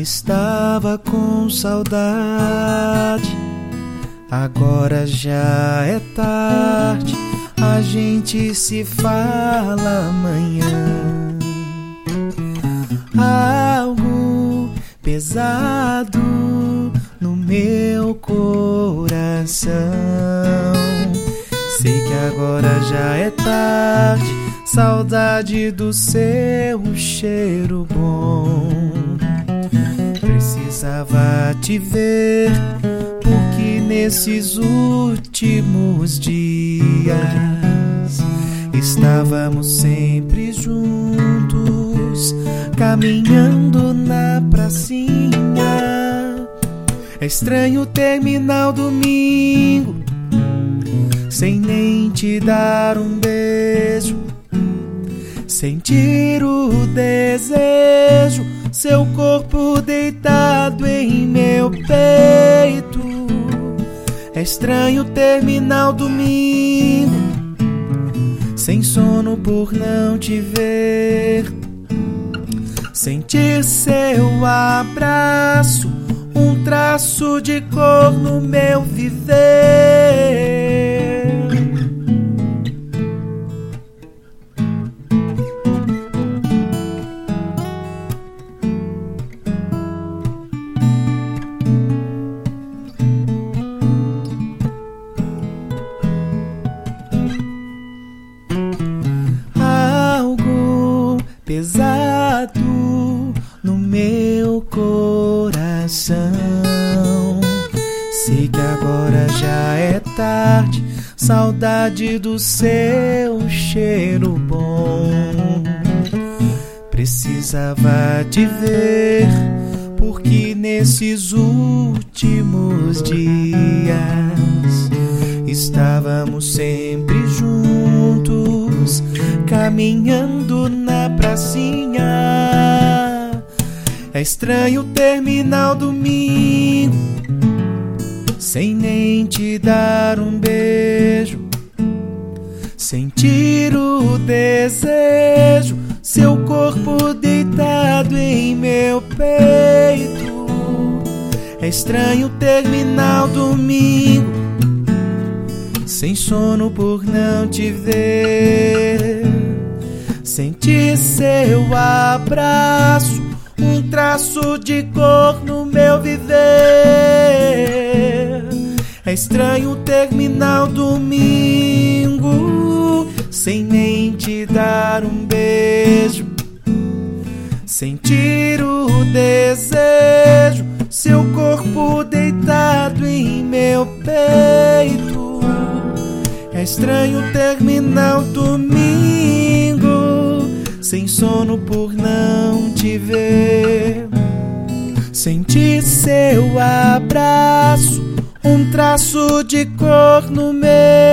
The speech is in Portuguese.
Estava com saudade, agora já é tarde. A gente se fala amanhã. Algo pesado no meu coração. Sei que agora já é tarde. Saudade do seu cheiro bom te ver, porque nesses últimos dias estávamos sempre juntos, caminhando na pracinha. É estranho terminar o domingo sem nem te dar um beijo, sentir o desejo seu corpo deitado em meu peito. É estranho terminar o domingo, sem sono por não te ver. Sentir seu abraço, um traço de cor no meu viver. No meu coração. Sei que agora já é tarde, saudade do seu cheiro bom. Precisava te ver, porque nesses últimos dias estávamos sempre juntos, caminhando na pracinha. É estranho terminar o domingo sem nem te dar um beijo, sentir o desejo, seu corpo deitado em meu peito. É estranho terminar o domingo sem sono por não te ver. Sentir seu abraço, um traço de cor no meu viver. É estranho terminar o domingo sem nem te dar um beijo. Sentir o desejo, seu corpo deitado em meu peito. É estranho terminar o domingo sono por não te ver. Sentir seu abraço, um traço de cor no meu